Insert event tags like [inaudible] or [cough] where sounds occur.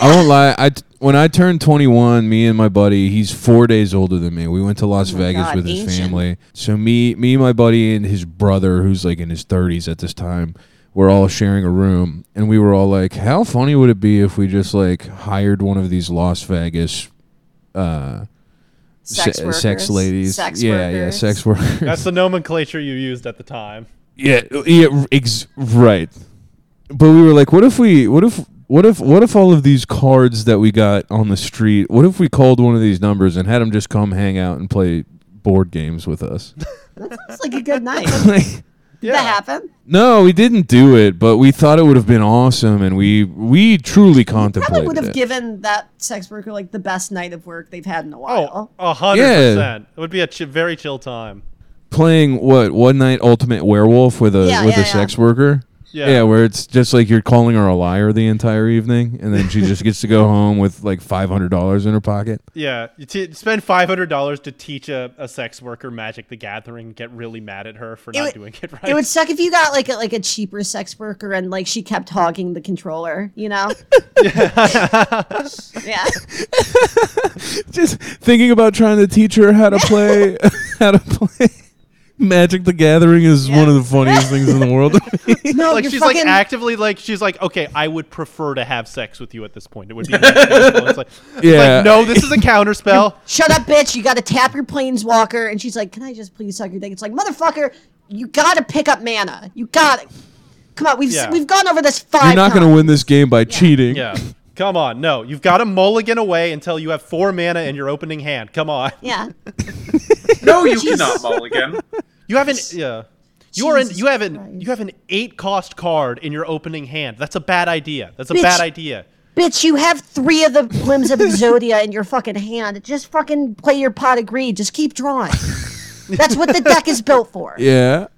I won't lie. I t- when I turned 21, me and my buddy, he's four days older than me. We went to Las Oh Vegas God, with his ancient. family. So me, me, my buddy, and his brother, who's like in his 30s at this time, we're all sharing a room, and we were all like, "How funny would it be if we just like hired one of these Las Vegas." Uh, Sex se- workers. sex ladies, Sex yeah, yeah, sex [laughs] workers. That's the nomenclature you used at the time. Yeah, yeah, ex- right. But we were like, what if we, what if, what if, what if all of these cards that we got on the street, what if we called one of these numbers and had them just come hang out and play board games with us? [laughs] It's like a good night. [laughs] like, Did that happen? no, we didn't do it, but we thought it would have been awesome, and we we truly contemplated. Probably contemplated would have it. given that sex worker like the best night of work they've had in a Oh, while. a hundred Yeah. percent. It would be a ch- very chill time. Playing what one night ultimate werewolf with a Yeah, with yeah, a yeah. sex worker. Yeah. Yeah, where it's just like you're calling her a liar the entire evening, and then she just gets to go [laughs] home with like five hundred dollars in her pocket. Yeah, you t- spend five hundred dollars to teach a, a sex worker Magic the Gathering. Get really mad at her for It not would- doing it right. [laughs] It would suck if you got like a, like a cheaper sex worker and like she kept hogging the controller, you know? [laughs] yeah. just thinking about trying to teach her how to play how to play Magic the Gathering is one of the funniest things in the world. [laughs] No, like you're she's fucking, like actively like she's like okay I would prefer to have sex with you at this point it would be [laughs] more painful. it's like, it's Yeah. like no this is a counter spell [laughs] Shut up, bitch! You got to tap your planeswalker, and she's like, "Can I just please suck your dick?" It's like, motherfucker, you got to pick up mana. You got it. Come on, we've Yeah. we've gone over this 5 You're not going to times. win this game by cheating. yeah come on no you've got to mulligan away until you have four mana in your opening hand come on Yeah. No, you Jesus. cannot mulligan. You have an yeah you are in you have an you have an eight cost card in your opening hand that's a bad idea that's a Bitch. bad idea Bitch, you have three of the limbs of Exodia in your fucking hand. Just fucking play your pot of greed. Just keep drawing. That's what the deck is built for. [laughs] Yeah.